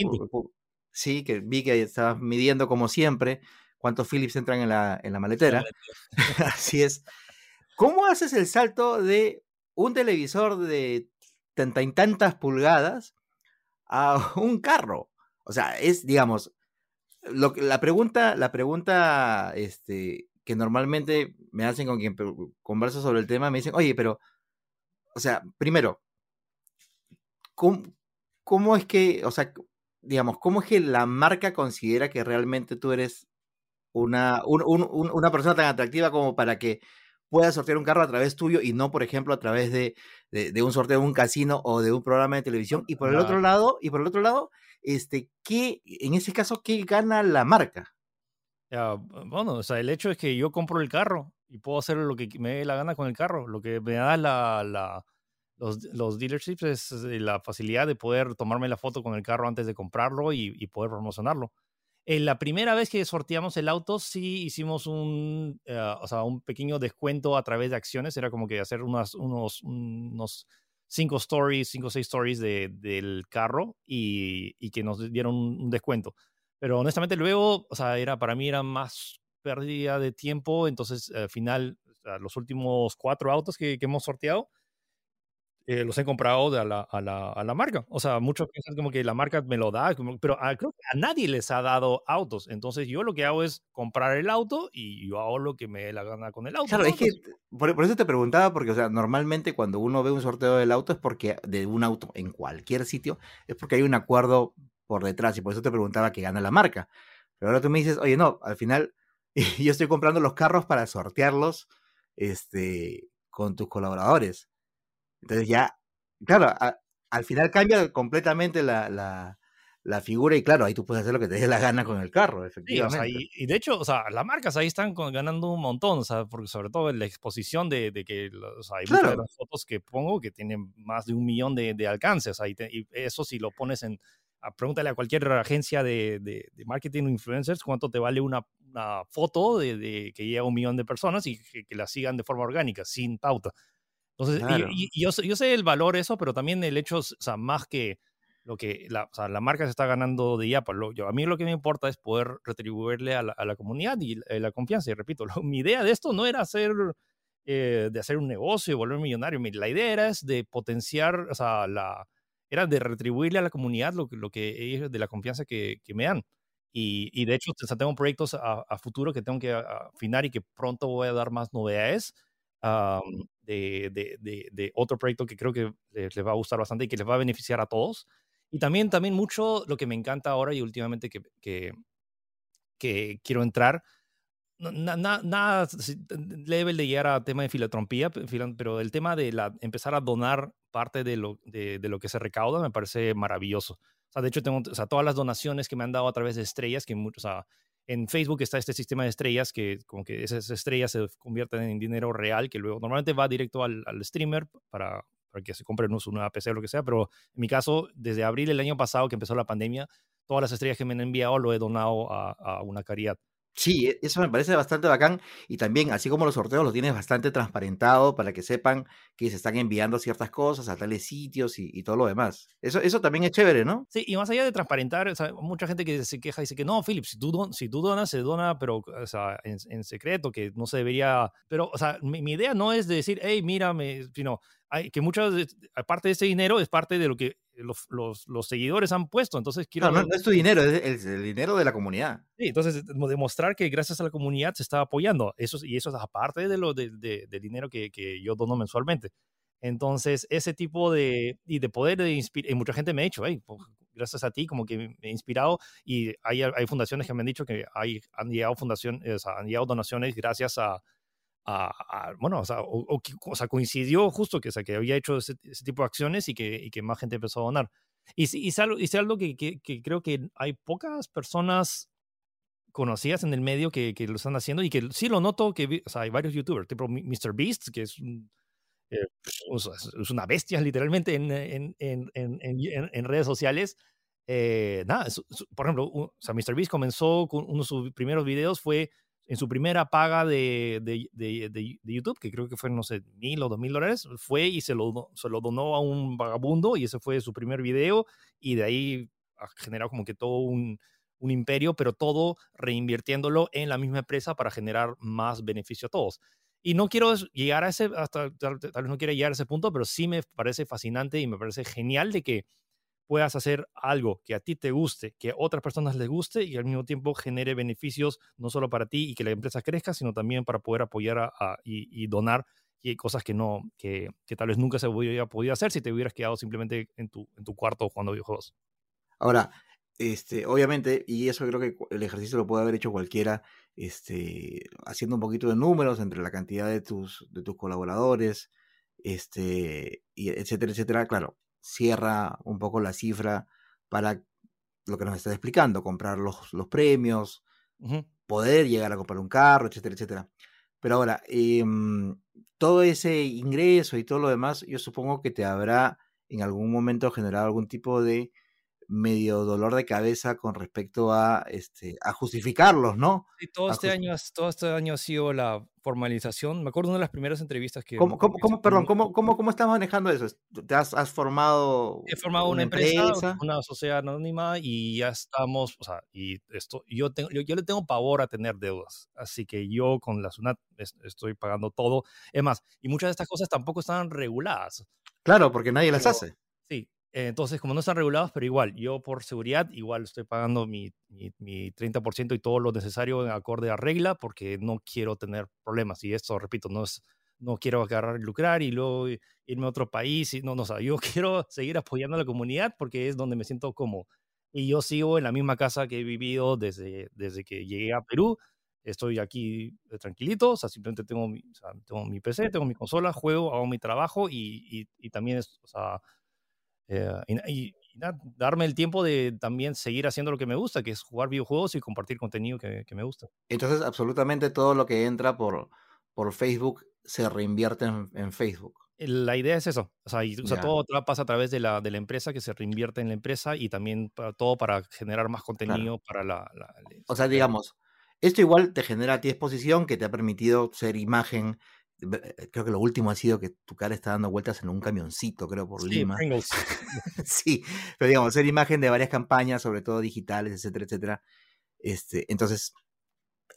sí, que vi que estabas midiendo como siempre cuántos Philips entran en la, en la maletera. Así es. ¿Cómo haces el salto de un televisor de tanta y tantas pulgadas a un carro? O sea, es, digamos, lo, la pregunta, la pregunta este, que normalmente me hacen con quien converso sobre el tema, me dicen, oye, pero, o sea, primero, ¿cómo, cómo es que, o sea, digamos, cómo es que la marca considera que realmente tú eres una, una persona tan atractiva como para que puedas sortear un carro a través tuyo y no, por ejemplo, a través de, de, un sorteo de un casino o de un programa de televisión. Y por el otro lado, y por el otro lado, este, ¿qué, en ese caso, qué gana la marca? bueno, o sea, el hecho es que yo compro el carro y puedo hacer lo que me dé la gana con el carro. Lo que me da la, la los, dealerships es eh, la facilidad de poder tomarme la foto con el carro antes de comprarlo y, poder promocionarlo. En la primera vez que sorteamos el auto, sí hicimos un, eh, o sea, un pequeño descuento a través de acciones. Era como que hacer unas, unos, unos cinco stories, cinco o seis stories de, del carro y, que nos dieron un descuento. Pero honestamente luego, o sea, era, para mí era más pérdida de tiempo. Entonces, al final, los últimos cuatro autos que hemos sorteado, eh, los he comprado de a, la, a, la, a, la, marca. O sea, muchos piensan como que la marca me lo da, pero a, creo que a nadie les ha dado autos. Entonces yo lo que hago es comprar el auto y yo hago lo que me dé la gana con el auto. Claro, es que por, por, eso te preguntaba, porque o sea, normalmente cuando uno ve un sorteo del auto es porque de un auto en cualquier sitio, es porque hay un acuerdo por detrás y por eso te preguntaba que gana la marca. Pero ahora tú me dices, oye, no, al final yo estoy comprando los carros para sortearlos este, con tus colaboradores. Entonces ya, claro, al final cambia completamente la, la, la, figura y claro, ahí tú puedes hacer lo que te dé la gana con el carro, efectivamente. y, de hecho, o sea, las marcas ahí están ganando un montón, o sea, porque sobre todo en la exposición de, de que o sea, hay muchas de las fotos que pongo que tienen más de un millón de, de alcances, ahí y eso si lo pones en, a, pregúntale a cualquier agencia de, de, de marketing o influencers cuánto te vale una, una foto de, que llega a un millón de personas y que, que la sigan de forma orgánica, sin pauta. Entonces, y, yo, yo, sé el valor eso, pero también el hecho, o sea, más que lo que la, o sea, la marca se está ganando de ya, lo, yo, a mí lo que me importa es poder retribuirle a la, a la comunidad y la, eh, la, confianza. Y repito, mi idea de esto no era hacer, eh, de hacer un negocio y volver millonario. La idea era es de potenciar, o sea, la, era de retribuirle a la comunidad lo, lo que de la confianza que, que me dan. Y, y, de hecho, tengo proyectos a, a, futuro que tengo que afinar y que pronto voy a dar más novedades de, de, de, otro proyecto que creo que les, va a gustar bastante y que les va a beneficiar a todos. Y también, también mucho lo que me encanta ahora y últimamente que, que, que quiero entrar, nada na, level de llegar a tema de filantropía, pero el tema de la, empezar a donar parte de lo, de, de, lo que se recauda me parece maravilloso. O sea, de hecho, tengo o sea, todas las donaciones que me han dado a través de estrellas, que o sea, en Facebook está este sistema de estrellas que como que esas estrellas se convierten en dinero real que luego normalmente va directo al, streamer para, que se compren su nueva PC o lo que sea, pero en mi caso, desde abril del año pasado que empezó la pandemia, todas las estrellas que me han enviado lo he donado a, a una caridad. Sí, e, eso me parece bastante bacán y también, así como los sorteos los tienes bastante transparentado para que sepan que se están enviando ciertas cosas a tales sitios y, todo lo demás. Eso, eso también es chévere, ¿no? Sí, y más allá de transparentar, o sea, mucha gente que se queja dice que no, Philip, si tú, si tú donas, se dona, pero en, secreto, que no se debería... Pero, o sea, mi, mi idea no es de decir, hey, mírame, sino que muchas, aparte de ese dinero, es parte de lo que los, los, los seguidores han puesto. Entonces quiero... No, no, es tu dinero, es el, dinero de la comunidad. Sí, entonces demostrar que gracias a la comunidad se está apoyando. Eso, y eso es aparte de lo de, del dinero que, que, yo dono mensualmente. Entonces, ese tipo de, y de poder de inspirar, y mucha gente me ha dicho, hey, pues, gracias a ti, como que me he inspirado, y hay, hay fundaciones que me han dicho que hay, han llegado fundaciones, han llegado donaciones gracias a, bueno, o sea, o, o, sea, coincidió justo que, o sea, que había hecho ese, tipo de acciones y que, y que, más gente empezó a donar. Y, y, es algo, y algo que, que, creo que hay pocas personas conocidas en el medio que, que, lo están haciendo y que sí lo noto que o sea, hay varios youtubers, tipo MrBeast, que es, eh, es una bestia literalmente en, en, en, en redes sociales. Eh, nada, por ejemplo, o sea, MrBeast comenzó con uno de sus primeros videos fue en su primera paga de, de, de, de, YouTube, que creo que fue, no sé, mil o dos mil dólares, fue y se lo, se lo donó a un vagabundo y ese fue su primer video y de ahí ha generado como que todo un, un imperio, pero todo reinvirtiéndolo en la misma empresa para generar más beneficio a todos. Y no quiero llegar a ese, hasta, tal, vez no llegar a ese punto, pero sí me parece fascinante y me parece genial de que puedas hacer algo que a ti te guste, que a otras personas les guste y al mismo tiempo genere beneficios no solo para ti y que la empresa crezca, sino también para poder apoyar a, y, donar y cosas que no que, que, tal vez nunca se hubiera podido hacer si te hubieras quedado simplemente en tu, en tu cuarto jugando videojuegos. Ahora, este, obviamente, y eso creo que el ejercicio lo puede haber hecho cualquiera, este, haciendo un poquito de números entre la cantidad de tus, de tus colaboradores, este, y etcétera, etcétera. Claro, cierra un poco la cifra para lo que nos está explicando, comprar los, los premios, poder llegar a comprar un carro, etcétera, etcétera. Pero ahora, em, todo ese ingreso y todo lo demás, yo supongo que te habrá en algún momento generado algún tipo de medio dolor de cabeza con respecto a, este, a justificarlos, ¿no? Sí, todo este, año, todo este año ha sido la formalización. Me acuerdo de una de las primeras entrevistas que... ¿Cómo, cómo, perdón, ¿cómo, cómo, cómo estás manejando eso? ¿Te has, has formado... He formado una, empresa, una sociedad anónima y ya estamos, o sea, y esto, yo, tengo, yo, yo, le tengo pavor a tener deudas, así que yo con la SUNAT estoy pagando todo. Es más, y muchas de estas cosas tampoco están reguladas. Claro, porque nadie las hace. Sí, entonces, como no están regulados, pero igual, yo por seguridad, igual estoy pagando mi, mi, 30% y todo lo necesario en acorde a regla, porque no quiero tener problemas. Y esto, repito, no es, no quiero agarrar y lucrar y luego irme a otro país. Y no, no, o sea, yo quiero seguir apoyando a la comunidad porque es donde me siento cómodo. Y yo sigo en la misma casa que he vivido desde, desde que llegué a Perú. Estoy aquí eh, tranquilito, o sea, simplemente tengo mi, o sea, tengo mi PC, tengo mi consola, juego, hago mi trabajo y, y, y también, es, o sea, eh, y, darme el tiempo de también seguir haciendo lo que me gusta, que es jugar videojuegos y compartir contenido que, me gusta. Entonces, absolutamente todo lo que entra por, por Facebook se reinvierte en, Facebook. La idea es eso, o sea, todo pasa a través de la, de la empresa, que se reinvierte en la empresa y también para, todo para generar más contenido para la, O sea, digamos, esto igual te genera a ti exposición que te ha permitido ser imagen eh, creo que lo último ha sido que tu cara está dando vueltas en un camioncito, creo, por Lima. sí, pero digamos, ser imagen de varias campañas, sobre todo digitales, etcétera, etcétera. Este, entonces,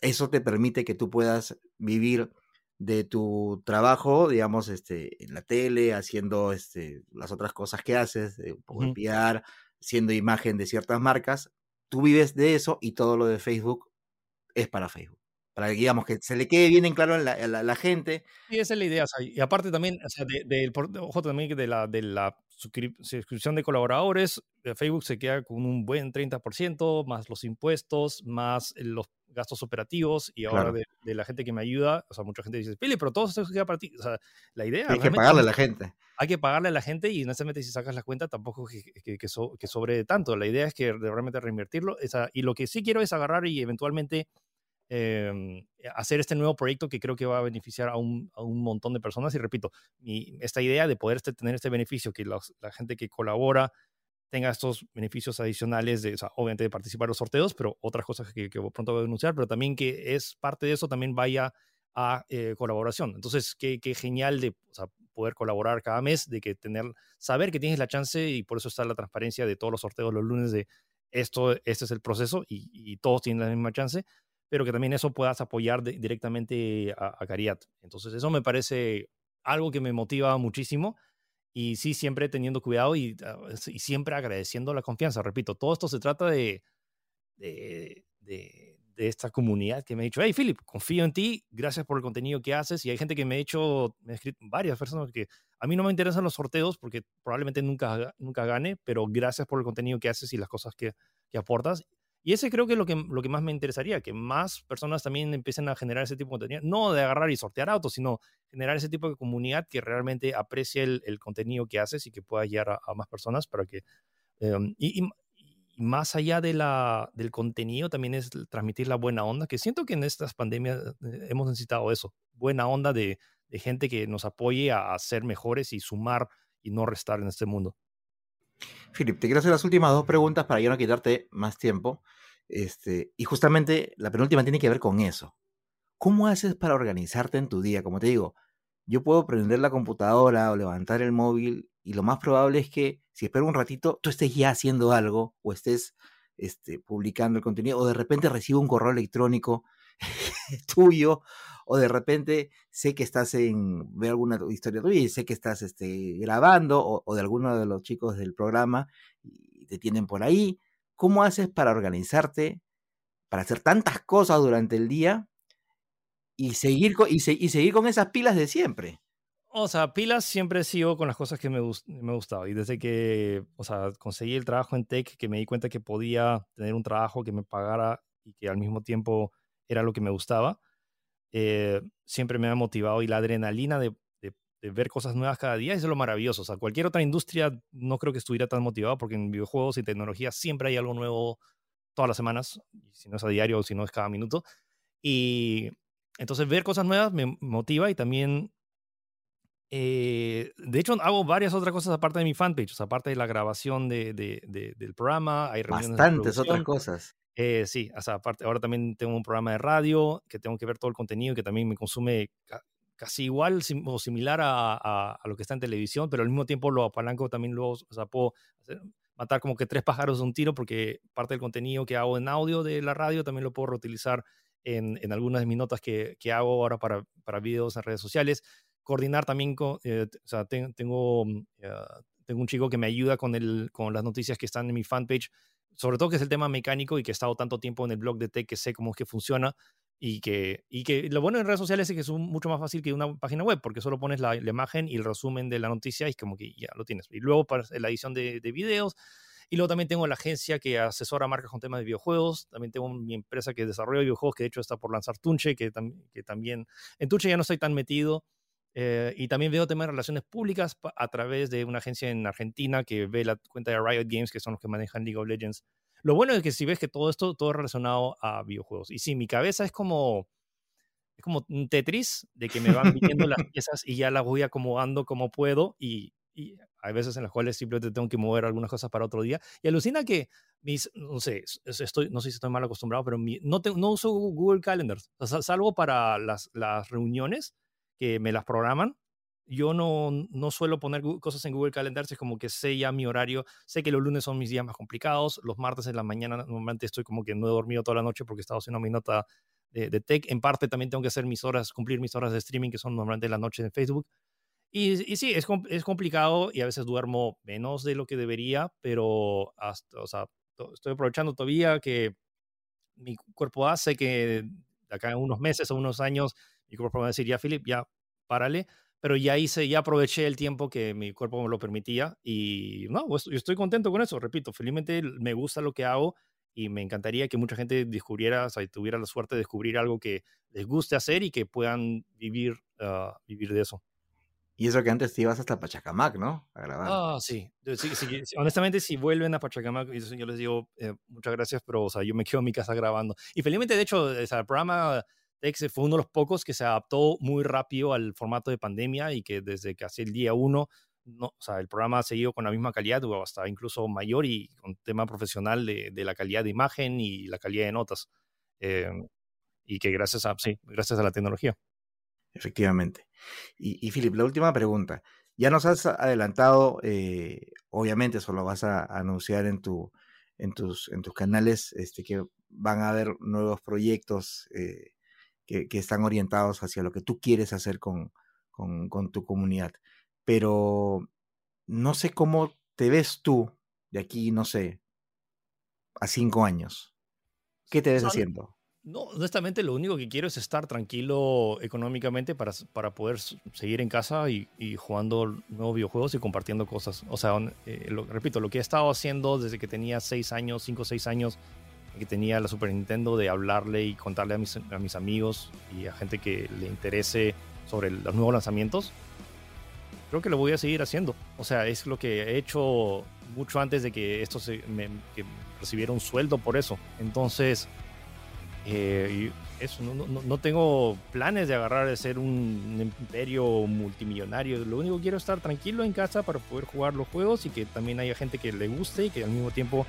eso te permite que tú puedas vivir de tu trabajo, digamos, este, en la tele, haciendo este, las otras cosas que haces, un poco de siendo imagen de ciertas marcas. Tú vives de eso y todo lo de Facebook es para Facebook para que digamos que se le quede bien en claro a la, gente. Sí, esa es la idea. y aparte también, o sea, de, ojo también de la, de la suscripción de colaboradores, eh, Facebook se queda con un buen 30%, más los impuestos, más los gastos operativos y ahora de, la gente que me ayuda, o sea, mucha gente dice, Pili, pero todo esto queda para ti. O sea, la idea... Hay que pagarle a la gente. Hay que pagarle a la gente y honestamente si sacas la cuenta tampoco que, que, que, sobre tanto. La idea es que realmente reinvertirlo. Esa, y lo que sí quiero es agarrar y eventualmente em, hacer este nuevo proyecto que creo que va a beneficiar a un, a un montón de personas. Y repito, mi, esta idea de poder este, tener este beneficio, que la gente que colabora tenga estos beneficios adicionales de, o sea, obviamente de participar en los sorteos, pero otras cosas que, que pronto voy a denunciar, pero también que es parte de eso también vaya a eh, colaboración. Entonces, qué, qué genial de o sea, poder colaborar cada mes, de que tener, saber que tienes la chance y por eso está la transparencia de todos los sorteos los lunes de esto, este es el proceso y, y todos tienen la misma chance, pero que también eso puedas apoyar directamente a, a Cariat. Entonces, eso me parece algo que me motiva muchísimo y sí, siempre teniendo cuidado y, ah, y, siempre agradeciendo la confianza. Repito, todo esto se trata de, de, de, de, esta comunidad que me ha dicho, hey, Philip, confío en ti, gracias por el contenido que haces. Y hay gente que me ha hecho, me ha escrito varias personas que a mí no me interesan los sorteos porque probablemente nunca, nunca gane, pero gracias por el contenido que haces y las cosas que, que aportas. Y ese creo que es lo que, lo que más me interesaría, que más personas también empiecen a generar ese tipo de contenido, no de agarrar y sortear autos, sino generar ese tipo de comunidad que realmente aprecie el, el contenido que haces y que pueda llegar a, a más personas para que... Eh, y, y, más allá de la, del contenido, también es transmitir la buena onda, que siento que en estas pandemias eh, hemos necesitado eso, buena onda de, de gente que nos apoye a, a ser mejores y sumar y no restar en este mundo. Philip, te quiero hacer las últimas dos preguntas para yo no quitarte más tiempo. Este, y justamente la penúltima tiene que ver con eso. ¿Cómo haces para organizarte en tu día? Como te digo, yo puedo prender la computadora o levantar el móvil y lo más probable es que si espero un ratito, tú estés ya haciendo algo o estés este, publicando el contenido o de repente recibo un correo electrónico tuyo o de repente sé que estás en, ver alguna historia tuya y sé que estás este, grabando o, o de alguno de los chicos del programa y te tienen por ahí. ¿Cómo haces para organizarte, para hacer tantas cosas durante el día y seguir con, y, se, y seguir con esas pilas de siempre? O sea, pilas siempre sigo con las cosas que me, gustaba. Y desde que, o sea, conseguí el trabajo en tech, que me di cuenta que podía tener un trabajo que me pagara y que al mismo tiempo era lo que me gustaba, eh, siempre me ha motivado y la adrenalina de, ver cosas nuevas cada día es lo maravilloso. O sea, cualquier otra industria no creo que estuviera tan motivado porque en videojuegos y tecnología siempre hay algo nuevo todas las semanas, si no es a diario o si no es cada minuto. Y entonces ver cosas nuevas me motiva y también... Eh, de hecho, hago varias otras cosas aparte de mi fanpage, o sea, aparte de la grabación de, de, de, del programa, hay reuniones Bastantes otras cosas. Eh, sí, o sea, aparte, ahora también tengo un programa de radio que tengo que ver todo el contenido que también me consume casi igual o similar a, a, lo que está en televisión, pero al mismo tiempo lo apalanco también luego, o sea, puedo matar como que tres pájaros de un tiro porque parte del contenido que hago en audio de la radio también lo puedo reutilizar en, en algunas de mis notas que, que hago ahora para, para videos en redes sociales. Coordinar también, con, eh, o sea, ten, tengo, uh, tengo un chico que me ayuda con, el, con las noticias que están en mi fanpage sobre todo que es el tema mecánico y que he estado tanto tiempo en el blog de tech que sé cómo es que funciona y que, y que lo bueno en redes sociales es que es un, mucho más fácil que una página web porque solo pones la, la, imagen y el resumen de la noticia y como que ya lo tienes. Y luego para la edición de, de videos. Y luego también tengo la agencia que asesora marcas con temas de videojuegos. También tengo mi empresa que desarrolla videojuegos, que de hecho está por lanzar Tunche, que, tam que también... En Tunche ya no estoy tan metido, eh, y también veo temas de relaciones públicas a través de una agencia en Argentina que ve la cuenta de Riot Games, que son los que manejan League of Legends. Lo bueno es que si ves que todo esto, todo relacionado a videojuegos. Y sí, mi cabeza es como, es como un Tetris, de que me van viniendo las piezas y ya las voy acomodando como puedo. Y, y, hay veces en las cuales simplemente tengo que mover algunas cosas para otro día. Y alucina que mis, no sé, estoy, no sé si estoy mal acostumbrado, pero mi, no, te, no uso Google Calendar, salvo para las, las reuniones que me las programan. Yo no, no suelo poner cosas en Google Calendar, es como que sé ya mi horario, sé que los lunes son mis días más complicados, los martes en la mañana normalmente estoy como que no he dormido toda la noche porque he estado haciendo mi nota de, de tech, en parte también tengo que hacer mis horas, cumplir mis horas de streaming que son normalmente en la noche en Facebook. Y, y sí, es, es complicado y a veces duermo menos de lo que debería, pero hasta, o sea, estoy aprovechando todavía que mi cuerpo hace que de acá en unos meses o unos años mi cuerpo va a decir, ya, Philip, ya, párale. Pero ya hice, ya aproveché el tiempo que mi cuerpo me lo permitía y no, pues, yo estoy contento con eso, repito, felizmente me gusta lo que hago y me encantaría que mucha gente descubriera, o sea, tuviera la suerte de descubrir algo que les guste hacer y que puedan vivir, uh, vivir de eso. Y eso que antes te ibas hasta Pachacamac, ¿no? A grabar. Ah, sí. Sí, sí, sí. Honestamente, si vuelven a Pachacamac, yo les digo eh, muchas gracias, pero o sea, yo me quedo en mi casa grabando. Y felizmente, de hecho, o sea, el programa Tex fue uno de los pocos que se adaptó muy rápido al formato de pandemia y que desde casi el día uno, el programa ha seguido con la misma calidad o hasta incluso mayor y con tema profesional de, la calidad de imagen y la calidad de notas. Eh, y que gracias a, sí, gracias a la tecnología. Efectivamente. Y, y Philip, la última pregunta. Ya nos has adelantado, eh, obviamente eso lo vas a anunciar en, tu, en, tus, canales, este, que van a haber nuevos proyectos eh, que, que, están orientados hacia lo que tú quieres hacer con, con, con, tu comunidad. Pero no sé cómo te ves tú de aquí, no sé, a cinco años. ¿Qué te ves haciendo? No, honestamente lo único que quiero es estar tranquilo económicamente para, para poder seguir en casa y, y jugando nuevos videojuegos y compartiendo cosas. O sea, eh, lo, repito, lo que he estado haciendo desde que tenía 6 años, 5 o 6 años, que tenía la Super Nintendo, de hablarle y contarle a mis, a mis amigos y a gente que le interese sobre los nuevos lanzamientos, creo que lo voy a seguir haciendo. O sea, es lo que he hecho mucho antes de que esto se, me, que recibiera un sueldo por eso. Entonces eh, eso, no, no, no, tengo planes de agarrar de ser un imperio multimillonario. Lo único que quiero es estar tranquilo en casa para poder jugar los juegos y que también haya gente que le guste y que al mismo tiempo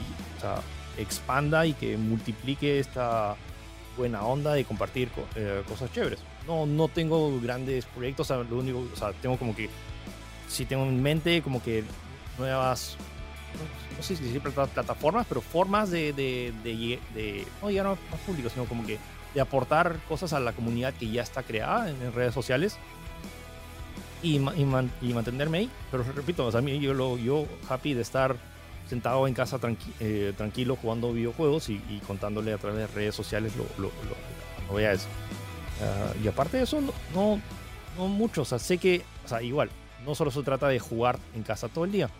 y, o sea, expanda y que multiplique esta buena onda de compartir eh, cosas chéveres. No, no tengo grandes proyectos, o sea, lo único, o sea, tengo como que, si tengo en mente como que nuevas no sé si decir plataformas, pero formas de, de, de, de no ya no más público, sino como que de aportar cosas a la comunidad que ya está creada en, en redes sociales y, y, man, y, mantenerme ahí. Pero repito, o sea, a mí yo, lo, yo happy de estar sentado en casa tranqui, eh, tranquilo jugando videojuegos y, y, contándole a través de redes sociales lo, lo, lo, novedades. Uh, y aparte de eso, no, no, no mucho. O sea, sé que, o sea, igual, no solo se trata de jugar en casa todo el día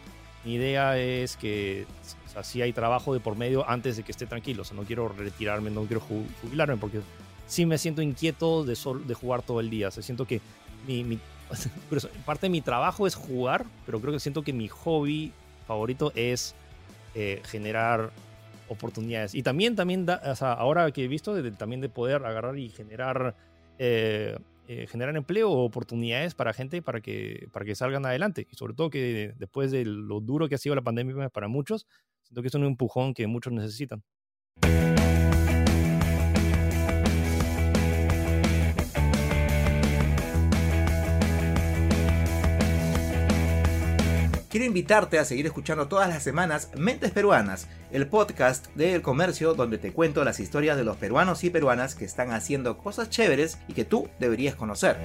mi idea es que o sea, sí hay trabajo de por medio antes de que esté tranquilo. O sea, no quiero retirarme, no quiero jubilarme porque sí me siento inquieto de, sol, de jugar todo el día. O sea, siento que mi, mi parte de mi trabajo es jugar, pero creo que siento que mi hobby favorito es eh, generar oportunidades. Y también, también ahora que he visto, también de poder agarrar y generar eh, eh, generar empleo o oportunidades para gente para que, para que salgan adelante. Y sobre todo que después de lo duro que ha sido la pandemia para muchos, siento que es un empujón que muchos necesitan. Quiero invitarte a seguir escuchando todas las semanas Mentes Peruanas, el podcast del comercio donde te cuento las historias de los peruanos y peruanas que están haciendo cosas chéveres y que tú deberías conocer.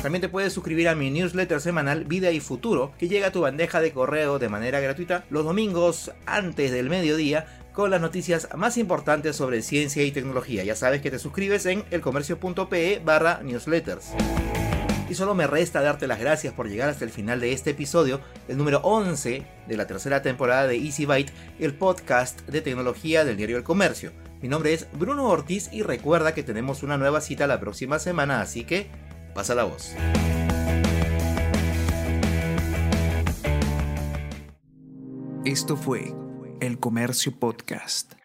También te puedes suscribir a mi newsletter semanal Vida y Futuro, que llega a tu bandeja de correo de manera gratuita los domingos antes del mediodía con las noticias más importantes sobre ciencia y tecnología. Ya sabes que te suscribes en elcomercio.pe barra newsletters y solo me resta darte las gracias por llegar hasta el final de este episodio, el número 11 de la tercera temporada de Easy Byte, el podcast de tecnología del diario El Comercio. Mi nombre es Bruno Ortiz y recuerda que tenemos una nueva cita la próxima semana, así que pasa la voz. Esto fue El Comercio Podcast.